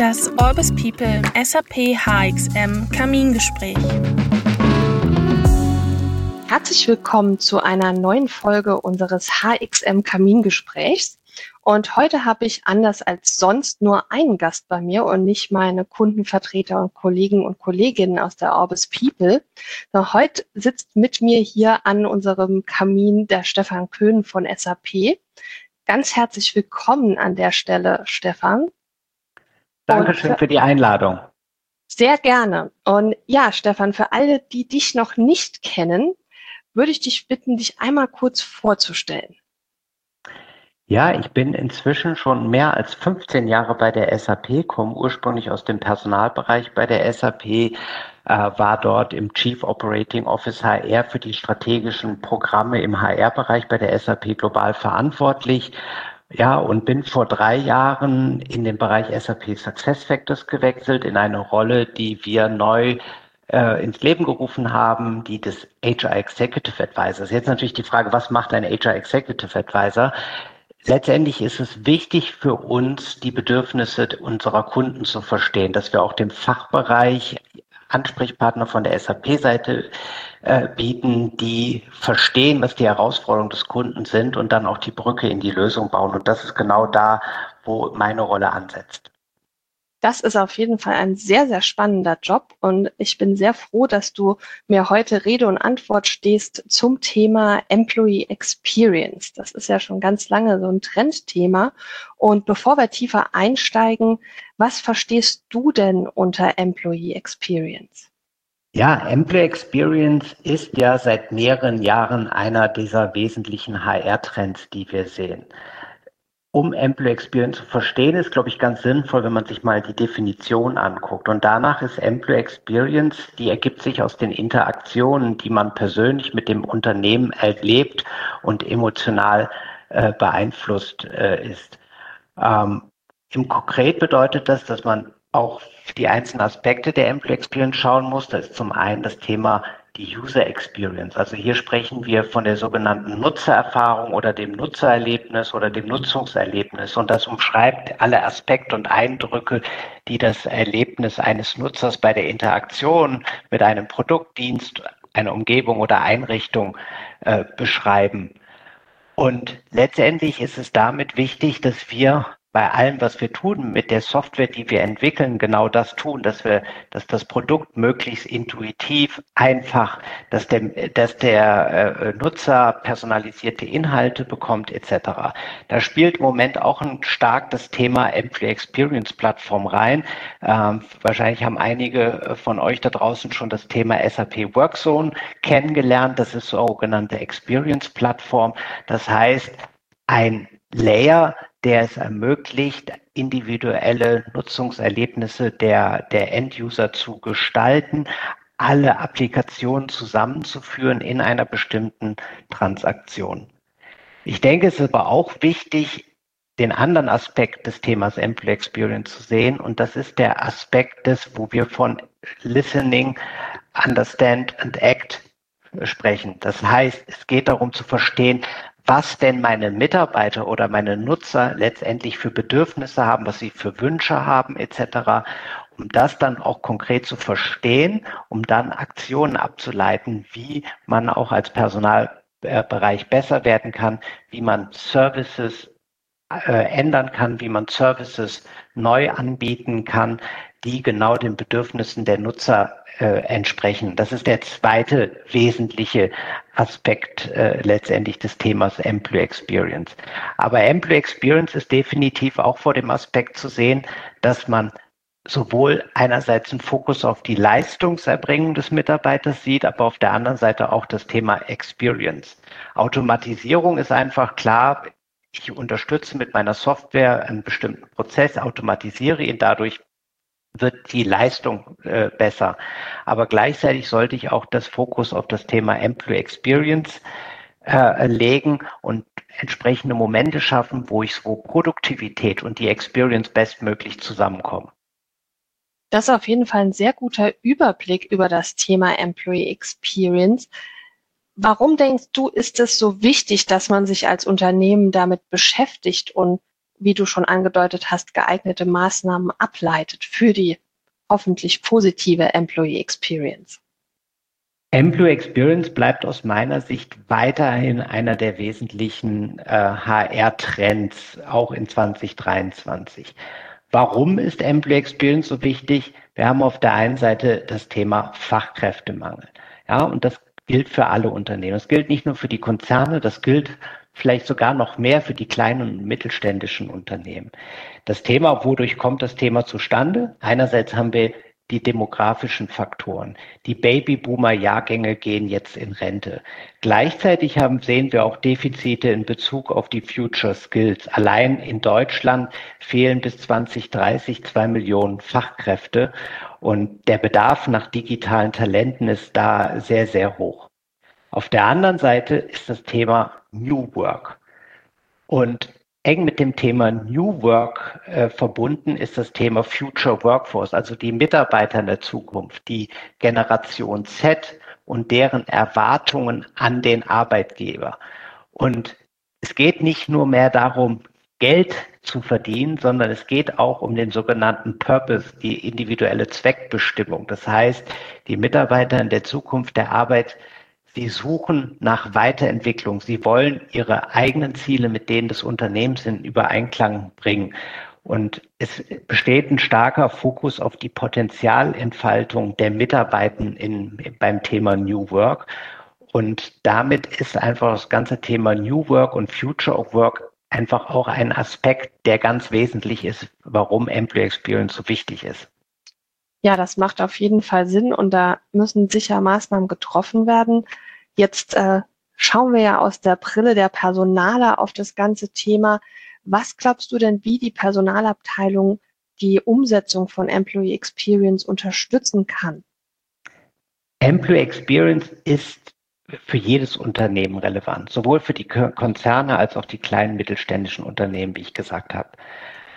Das Orbis People SAP HXM Kamingespräch. Herzlich willkommen zu einer neuen Folge unseres HXM Kamingesprächs. Und heute habe ich anders als sonst nur einen Gast bei mir und nicht meine Kundenvertreter und Kollegen und Kolleginnen aus der Orbis People. Heute sitzt mit mir hier an unserem Kamin der Stefan Köhn von SAP. Ganz herzlich willkommen an der Stelle, Stefan. Dankeschön für die Einladung. Sehr gerne. Und ja, Stefan, für alle, die dich noch nicht kennen, würde ich dich bitten, dich einmal kurz vorzustellen. Ja, ich bin inzwischen schon mehr als 15 Jahre bei der SAP, komme ursprünglich aus dem Personalbereich bei der SAP, äh, war dort im Chief Operating Office HR für die strategischen Programme im HR-Bereich bei der SAP global verantwortlich. Ja, und bin vor drei Jahren in den Bereich SAP SuccessFactors gewechselt, in eine Rolle, die wir neu äh, ins Leben gerufen haben, die des HR Executive Advisors. Jetzt natürlich die Frage, was macht ein HR Executive Advisor? Letztendlich ist es wichtig für uns, die Bedürfnisse unserer Kunden zu verstehen, dass wir auch dem Fachbereich Ansprechpartner von der SAP-Seite äh, bieten, die verstehen, was die Herausforderungen des Kunden sind und dann auch die Brücke in die Lösung bauen. Und das ist genau da, wo meine Rolle ansetzt. Das ist auf jeden Fall ein sehr, sehr spannender Job und ich bin sehr froh, dass du mir heute Rede und Antwort stehst zum Thema Employee Experience. Das ist ja schon ganz lange so ein Trendthema. Und bevor wir tiefer einsteigen, was verstehst du denn unter Employee Experience? Ja, Employee Experience ist ja seit mehreren Jahren einer dieser wesentlichen HR-Trends, die wir sehen. Um Employee Experience zu verstehen, ist, glaube ich, ganz sinnvoll, wenn man sich mal die Definition anguckt. Und danach ist Employee Experience, die ergibt sich aus den Interaktionen, die man persönlich mit dem Unternehmen erlebt und emotional äh, beeinflusst äh, ist. Ähm, Im Konkret bedeutet das, dass man auch die einzelnen Aspekte der Employee Experience schauen muss. Das ist zum einen das Thema die User Experience. Also hier sprechen wir von der sogenannten Nutzererfahrung oder dem Nutzererlebnis oder dem Nutzungserlebnis. Und das umschreibt alle Aspekte und Eindrücke, die das Erlebnis eines Nutzers bei der Interaktion mit einem Produktdienst, einer Umgebung oder Einrichtung äh, beschreiben. Und letztendlich ist es damit wichtig, dass wir bei allem, was wir tun, mit der Software, die wir entwickeln, genau das tun, dass wir, dass das Produkt möglichst intuitiv, einfach, dass der, dass der äh, Nutzer personalisierte Inhalte bekommt, etc. Da spielt im Moment auch ein stark das Thema Employee Experience Plattform rein. Ähm, wahrscheinlich haben einige von euch da draußen schon das Thema SAP Workzone kennengelernt. Das ist sogenannte Experience Plattform. Das heißt, ein Layer, der es ermöglicht, individuelle Nutzungserlebnisse der, der End-User zu gestalten, alle Applikationen zusammenzuführen in einer bestimmten Transaktion. Ich denke, es ist aber auch wichtig, den anderen Aspekt des Themas Employee Experience zu sehen. Und das ist der Aspekt des, wo wir von Listening, Understand and Act sprechen. Das heißt, es geht darum zu verstehen, was denn meine Mitarbeiter oder meine Nutzer letztendlich für Bedürfnisse haben, was sie für Wünsche haben etc., um das dann auch konkret zu verstehen, um dann Aktionen abzuleiten, wie man auch als Personalbereich besser werden kann, wie man Services äh, ändern kann, wie man Services neu anbieten kann, die genau den Bedürfnissen der Nutzer äh, entsprechen. Das ist der zweite wesentliche Aspekt äh, letztendlich des Themas Employee Experience. Aber Employee Experience ist definitiv auch vor dem Aspekt zu sehen, dass man sowohl einerseits einen Fokus auf die Leistungserbringung des Mitarbeiters sieht, aber auf der anderen Seite auch das Thema Experience. Automatisierung ist einfach klar, ich unterstütze mit meiner Software einen bestimmten Prozess, automatisiere ihn dadurch wird die Leistung äh, besser. Aber gleichzeitig sollte ich auch das Fokus auf das Thema Employee Experience äh, legen und entsprechende Momente schaffen, wo ich wo Produktivität und die Experience bestmöglich zusammenkommen. Das ist auf jeden Fall ein sehr guter Überblick über das Thema Employee Experience. Warum denkst du, ist es so wichtig, dass man sich als Unternehmen damit beschäftigt und wie du schon angedeutet hast, geeignete Maßnahmen ableitet für die hoffentlich positive Employee Experience? Employee Experience bleibt aus meiner Sicht weiterhin einer der wesentlichen äh, HR-Trends, auch in 2023. Warum ist Employee Experience so wichtig? Wir haben auf der einen Seite das Thema Fachkräftemangel. Ja, und das gilt für alle Unternehmen. Das gilt nicht nur für die Konzerne, das gilt vielleicht sogar noch mehr für die kleinen und mittelständischen Unternehmen. Das Thema, wodurch kommt das Thema zustande? Einerseits haben wir die demografischen Faktoren. Die Babyboomer-Jahrgänge gehen jetzt in Rente. Gleichzeitig haben, sehen wir auch Defizite in Bezug auf die Future Skills. Allein in Deutschland fehlen bis 2030 zwei Millionen Fachkräfte und der Bedarf nach digitalen Talenten ist da sehr, sehr hoch. Auf der anderen Seite ist das Thema New Work. Und eng mit dem Thema New Work äh, verbunden ist das Thema Future Workforce, also die Mitarbeiter in der Zukunft, die Generation Z und deren Erwartungen an den Arbeitgeber. Und es geht nicht nur mehr darum, Geld zu verdienen, sondern es geht auch um den sogenannten Purpose, die individuelle Zweckbestimmung. Das heißt, die Mitarbeiter in der Zukunft der Arbeit Sie suchen nach Weiterentwicklung. Sie wollen ihre eigenen Ziele mit denen des Unternehmens in Übereinklang bringen. Und es besteht ein starker Fokus auf die Potenzialentfaltung der Mitarbeitenden beim Thema New Work. Und damit ist einfach das ganze Thema New Work und Future of Work einfach auch ein Aspekt, der ganz wesentlich ist, warum Employee Experience so wichtig ist. Ja, das macht auf jeden Fall Sinn und da müssen sicher Maßnahmen getroffen werden. Jetzt äh, schauen wir ja aus der Brille der Personaler auf das ganze Thema. Was glaubst du denn, wie die Personalabteilung die Umsetzung von Employee Experience unterstützen kann? Employee Experience ist für jedes Unternehmen relevant, sowohl für die Konzerne als auch die kleinen mittelständischen Unternehmen, wie ich gesagt habe.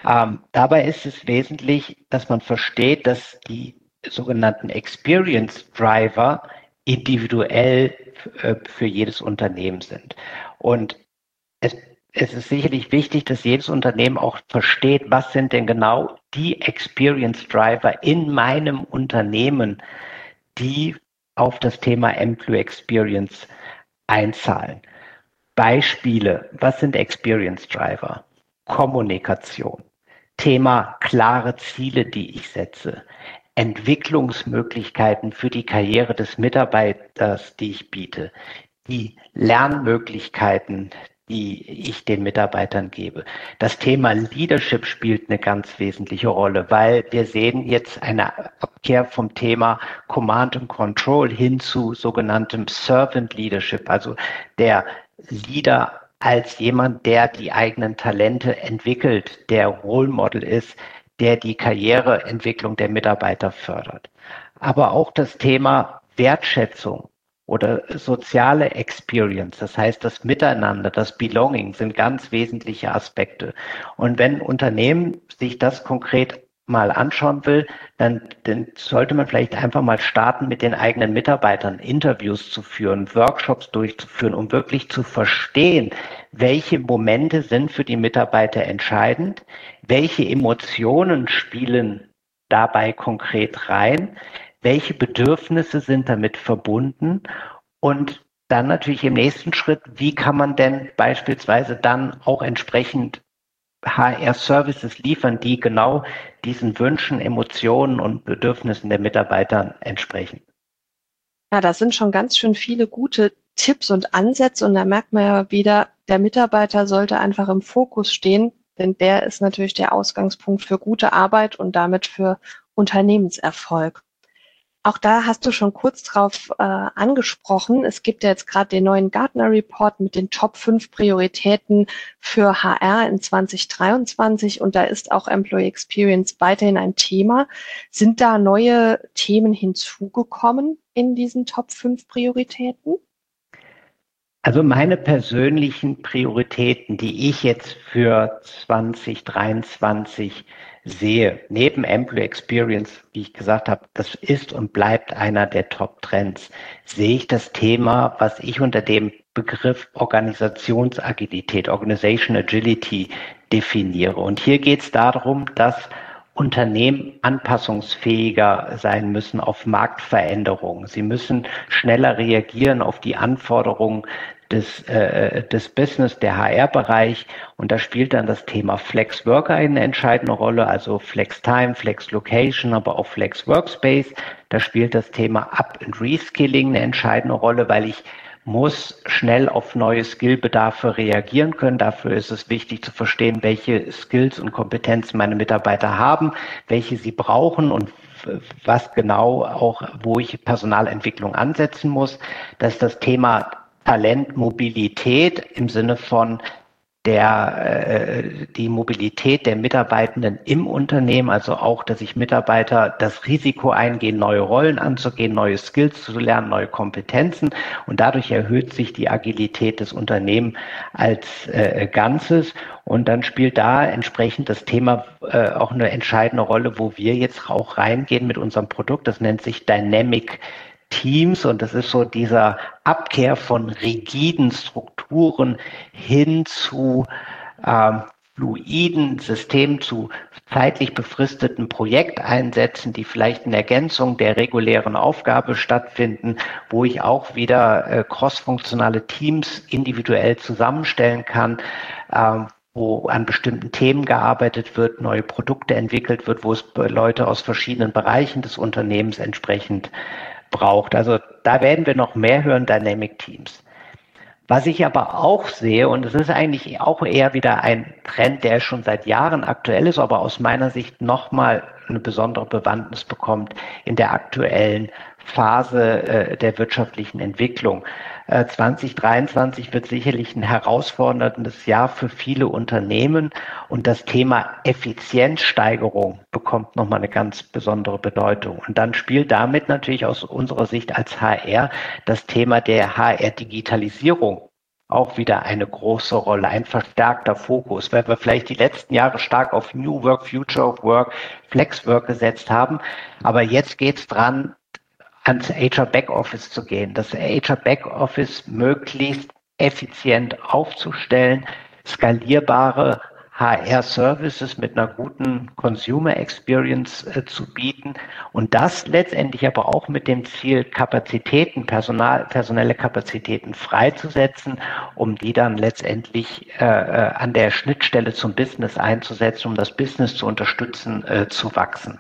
Ähm, dabei ist es wesentlich, dass man versteht, dass die sogenannten Experience Driver individuell äh, für jedes Unternehmen sind. Und es, es ist sicherlich wichtig, dass jedes Unternehmen auch versteht, was sind denn genau die Experience Driver in meinem Unternehmen, die auf das Thema Employee Experience einzahlen. Beispiele, was sind Experience Driver? Kommunikation, Thema klare Ziele, die ich setze, Entwicklungsmöglichkeiten für die Karriere des Mitarbeiters, die ich biete, die Lernmöglichkeiten, die ich den Mitarbeitern gebe. Das Thema Leadership spielt eine ganz wesentliche Rolle, weil wir sehen jetzt eine Abkehr vom Thema Command and Control hin zu sogenanntem Servant Leadership, also der Leader als jemand, der die eigenen Talente entwickelt, der Role Model ist, der die Karriereentwicklung der Mitarbeiter fördert. Aber auch das Thema Wertschätzung oder soziale Experience, das heißt das Miteinander, das Belonging sind ganz wesentliche Aspekte. Und wenn Unternehmen sich das konkret mal anschauen will, dann, dann sollte man vielleicht einfach mal starten, mit den eigenen Mitarbeitern Interviews zu führen, Workshops durchzuführen, um wirklich zu verstehen, welche Momente sind für die Mitarbeiter entscheidend, welche Emotionen spielen dabei konkret rein, welche Bedürfnisse sind damit verbunden und dann natürlich im nächsten Schritt, wie kann man denn beispielsweise dann auch entsprechend HR-Services liefern, die genau diesen Wünschen, Emotionen und Bedürfnissen der Mitarbeiter entsprechen. Ja, das sind schon ganz schön viele gute Tipps und Ansätze und da merkt man ja wieder, der Mitarbeiter sollte einfach im Fokus stehen, denn der ist natürlich der Ausgangspunkt für gute Arbeit und damit für Unternehmenserfolg. Auch da hast du schon kurz drauf äh, angesprochen. Es gibt ja jetzt gerade den neuen Gartner Report mit den Top 5 Prioritäten für HR in 2023 und da ist auch Employee Experience weiterhin ein Thema. Sind da neue Themen hinzugekommen in diesen Top 5 Prioritäten? Also meine persönlichen Prioritäten, die ich jetzt für 2023 sehe, neben Employee Experience, wie ich gesagt habe, das ist und bleibt einer der Top-Trends, sehe ich das Thema, was ich unter dem Begriff Organisationsagilität, Organization Agility definiere. Und hier geht es darum, dass Unternehmen anpassungsfähiger sein müssen auf Marktveränderungen. Sie müssen schneller reagieren auf die Anforderungen des, äh, des Business, der HR-Bereich. Und da spielt dann das Thema Flex Worker eine entscheidende Rolle, also Flex Time, Flex Location, aber auch Flex Workspace. Da spielt das Thema Up- and Reskilling eine entscheidende Rolle, weil ich muss schnell auf neue Skillbedarfe reagieren können. Dafür ist es wichtig zu verstehen, welche Skills und Kompetenzen meine Mitarbeiter haben, welche sie brauchen und was genau auch, wo ich Personalentwicklung ansetzen muss. Das ist das Thema Talentmobilität im Sinne von der, äh, die Mobilität der Mitarbeitenden im Unternehmen, also auch, dass sich Mitarbeiter das Risiko eingehen, neue Rollen anzugehen, neue Skills zu lernen, neue Kompetenzen. Und dadurch erhöht sich die Agilität des Unternehmens als äh, Ganzes. Und dann spielt da entsprechend das Thema äh, auch eine entscheidende Rolle, wo wir jetzt auch reingehen mit unserem Produkt, das nennt sich Dynamic Teams und das ist so dieser Abkehr von rigiden Strukturen hin zu ähm, fluiden Systemen, zu zeitlich befristeten Projekteinsätzen, die vielleicht in Ergänzung der regulären Aufgabe stattfinden, wo ich auch wieder äh, crossfunktionale Teams individuell zusammenstellen kann, ähm, wo an bestimmten Themen gearbeitet wird, neue Produkte entwickelt wird, wo es Leute aus verschiedenen Bereichen des Unternehmens entsprechend braucht. Also da werden wir noch mehr hören, Dynamic Teams. Was ich aber auch sehe, und es ist eigentlich auch eher wieder ein Trend, der schon seit Jahren aktuell ist, aber aus meiner Sicht nochmal eine besondere Bewandtnis bekommt in der aktuellen Phase äh, der wirtschaftlichen Entwicklung. 2023 äh, wird sicherlich ein herausforderndes Jahr für viele Unternehmen und das Thema Effizienzsteigerung bekommt nochmal eine ganz besondere Bedeutung. Und dann spielt damit natürlich aus unserer Sicht als HR das Thema der HR-Digitalisierung auch wieder eine große Rolle, ein verstärkter Fokus, weil wir vielleicht die letzten Jahre stark auf New Work, Future of Work, Flex Work gesetzt haben. Aber jetzt geht es dran, ans HR Backoffice zu gehen, das HR Backoffice möglichst effizient aufzustellen, skalierbare HR-Services mit einer guten Consumer Experience äh, zu bieten und das letztendlich aber auch mit dem Ziel, Kapazitäten, Personal, personelle Kapazitäten freizusetzen, um die dann letztendlich äh, äh, an der Schnittstelle zum Business einzusetzen, um das Business zu unterstützen, äh, zu wachsen.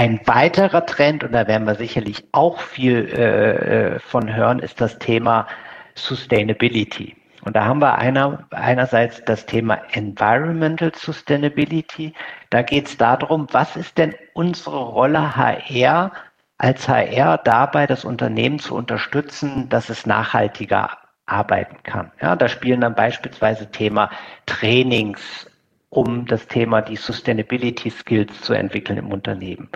Ein weiterer Trend, und da werden wir sicherlich auch viel äh, äh, von hören, ist das Thema Sustainability. Und da haben wir einer, einerseits das Thema Environmental Sustainability. Da geht es darum, was ist denn unsere Rolle HR als HR dabei, das Unternehmen zu unterstützen, dass es nachhaltiger arbeiten kann. Ja, da spielen dann beispielsweise Thema Trainings, um das Thema die Sustainability Skills zu entwickeln im Unternehmen.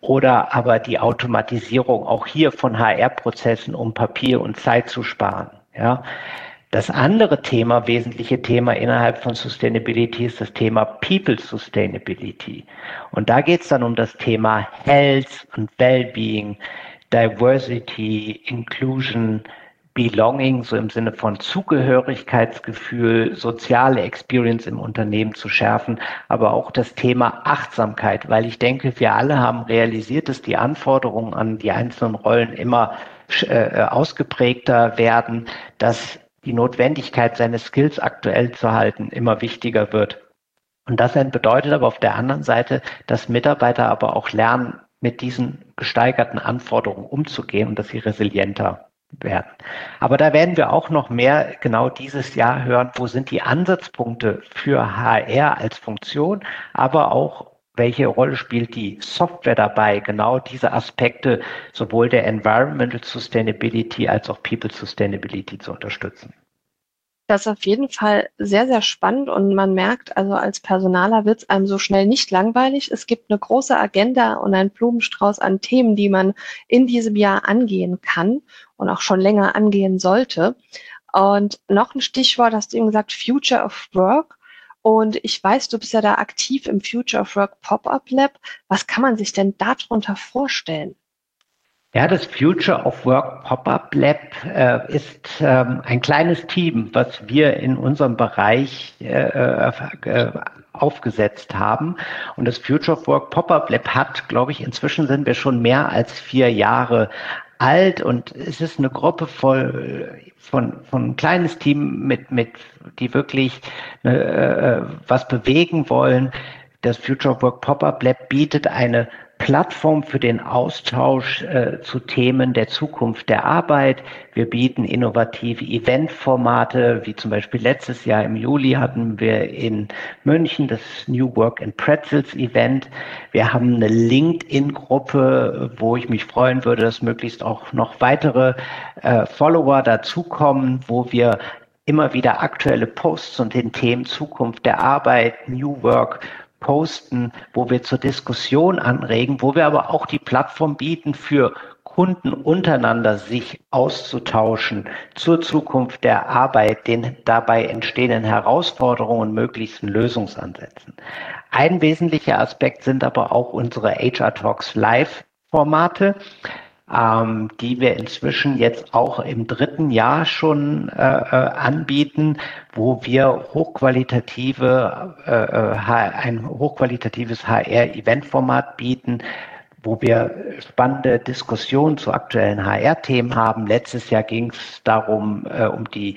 Oder aber die Automatisierung auch hier von HR-Prozessen, um Papier und Zeit zu sparen. Ja. Das andere Thema, wesentliche Thema innerhalb von Sustainability ist das Thema People Sustainability. Und da geht es dann um das Thema Health und Wellbeing, Diversity, Inclusion, Belonging, so im Sinne von Zugehörigkeitsgefühl, soziale Experience im Unternehmen zu schärfen, aber auch das Thema Achtsamkeit, weil ich denke, wir alle haben realisiert, dass die Anforderungen an die einzelnen Rollen immer äh, ausgeprägter werden, dass die Notwendigkeit, seine Skills aktuell zu halten, immer wichtiger wird. Und das bedeutet aber auf der anderen Seite, dass Mitarbeiter aber auch lernen, mit diesen gesteigerten Anforderungen umzugehen und dass sie resilienter werden. Aber da werden wir auch noch mehr genau dieses Jahr hören, wo sind die Ansatzpunkte für HR als Funktion, aber auch welche Rolle spielt die Software dabei, genau diese Aspekte sowohl der Environmental Sustainability als auch People Sustainability zu unterstützen. Das ist auf jeden Fall sehr, sehr spannend und man merkt, also als Personaler wird es einem so schnell nicht langweilig. Es gibt eine große Agenda und einen Blumenstrauß an Themen, die man in diesem Jahr angehen kann und auch schon länger angehen sollte. Und noch ein Stichwort, hast du eben gesagt, Future of Work. Und ich weiß, du bist ja da aktiv im Future of Work Pop-up Lab. Was kann man sich denn darunter vorstellen? Ja, das Future of Work Pop-up Lab äh, ist ähm, ein kleines Team, was wir in unserem Bereich äh, äh, aufgesetzt haben. Und das Future of Work Pop-up Lab hat, glaube ich, inzwischen sind wir schon mehr als vier Jahre alt und es ist eine Gruppe voll von von ein kleines Team mit mit die wirklich äh, was bewegen wollen. Das Future of Work Pop-up Lab bietet eine Plattform für den Austausch äh, zu Themen der Zukunft der Arbeit. Wir bieten innovative Eventformate, wie zum Beispiel letztes Jahr im Juli hatten wir in München das New Work in Pretzels Event. Wir haben eine LinkedIn-Gruppe, wo ich mich freuen würde, dass möglichst auch noch weitere äh, Follower dazukommen, wo wir immer wieder aktuelle Posts und den Themen Zukunft der Arbeit, New Work posten, wo wir zur Diskussion anregen, wo wir aber auch die Plattform bieten für Kunden untereinander sich auszutauschen zur Zukunft der Arbeit, den dabei entstehenden Herausforderungen und möglichsten Lösungsansätzen. Ein wesentlicher Aspekt sind aber auch unsere HR Talks Live Formate ähm, die wir inzwischen jetzt auch im dritten Jahr schon äh, äh anbieten, wo wir hochqualitative, äh, äh ein hochqualitatives HR-Event-Format bieten, wo wir spannende Diskussionen zu aktuellen HR-Themen haben. Letztes Jahr ging es darum, äh, um die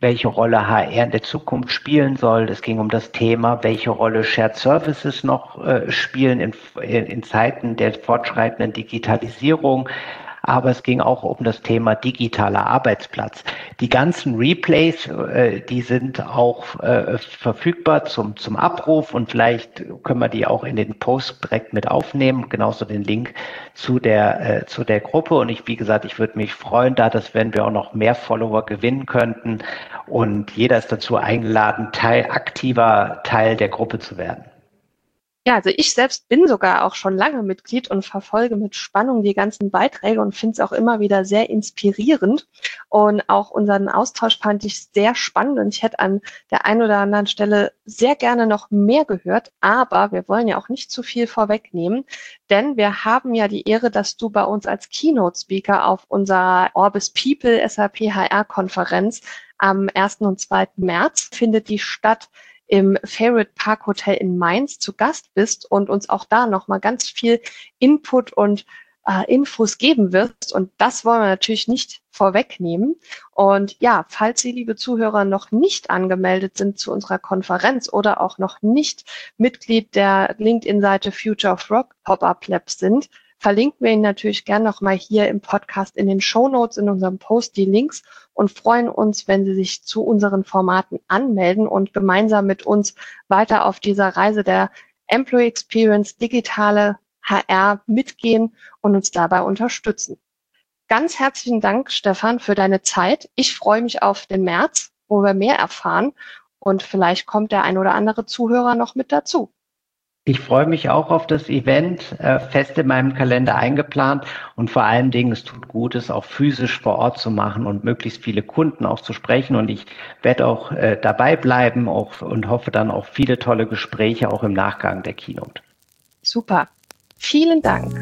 welche Rolle HR in der Zukunft spielen soll. Es ging um das Thema, welche Rolle Shared Services noch äh, spielen in, in Zeiten der fortschreitenden Digitalisierung aber es ging auch um das Thema digitaler Arbeitsplatz. Die ganzen Replays, äh, die sind auch äh, verfügbar zum, zum Abruf und vielleicht können wir die auch in den Post direkt mit aufnehmen, genauso den Link zu der, äh, zu der Gruppe. Und ich, wie gesagt, ich würde mich freuen, da dass wenn wir auch noch mehr Follower gewinnen könnten und jeder ist dazu eingeladen, Teil, aktiver Teil der Gruppe zu werden. Ja, also ich selbst bin sogar auch schon lange Mitglied und verfolge mit Spannung die ganzen Beiträge und finde es auch immer wieder sehr inspirierend. Und auch unseren Austausch fand ich sehr spannend und ich hätte an der einen oder anderen Stelle sehr gerne noch mehr gehört. Aber wir wollen ja auch nicht zu viel vorwegnehmen, denn wir haben ja die Ehre, dass du bei uns als Keynote-Speaker auf unserer Orbis People SAP HR Konferenz am 1. und 2. März findet die statt im Favorite Park Hotel in Mainz zu Gast bist und uns auch da nochmal ganz viel Input und äh, Infos geben wirst. Und das wollen wir natürlich nicht vorwegnehmen. Und ja, falls Sie, liebe Zuhörer, noch nicht angemeldet sind zu unserer Konferenz oder auch noch nicht Mitglied der LinkedIn-Seite Future of Rock Pop-Up Labs sind, verlinken wir Ihnen natürlich gern nochmal hier im Podcast in den Show Notes in unserem Post die Links und freuen uns, wenn Sie sich zu unseren Formaten anmelden und gemeinsam mit uns weiter auf dieser Reise der Employee Experience digitale HR mitgehen und uns dabei unterstützen. Ganz herzlichen Dank, Stefan, für deine Zeit. Ich freue mich auf den März, wo wir mehr erfahren und vielleicht kommt der ein oder andere Zuhörer noch mit dazu. Ich freue mich auch auf das Event, äh, fest in meinem Kalender eingeplant und vor allen Dingen, es tut gut, es auch physisch vor Ort zu machen und möglichst viele Kunden auch zu sprechen. Und ich werde auch äh, dabei bleiben auch, und hoffe dann auf viele tolle Gespräche auch im Nachgang der Keynote. Super. Vielen Dank.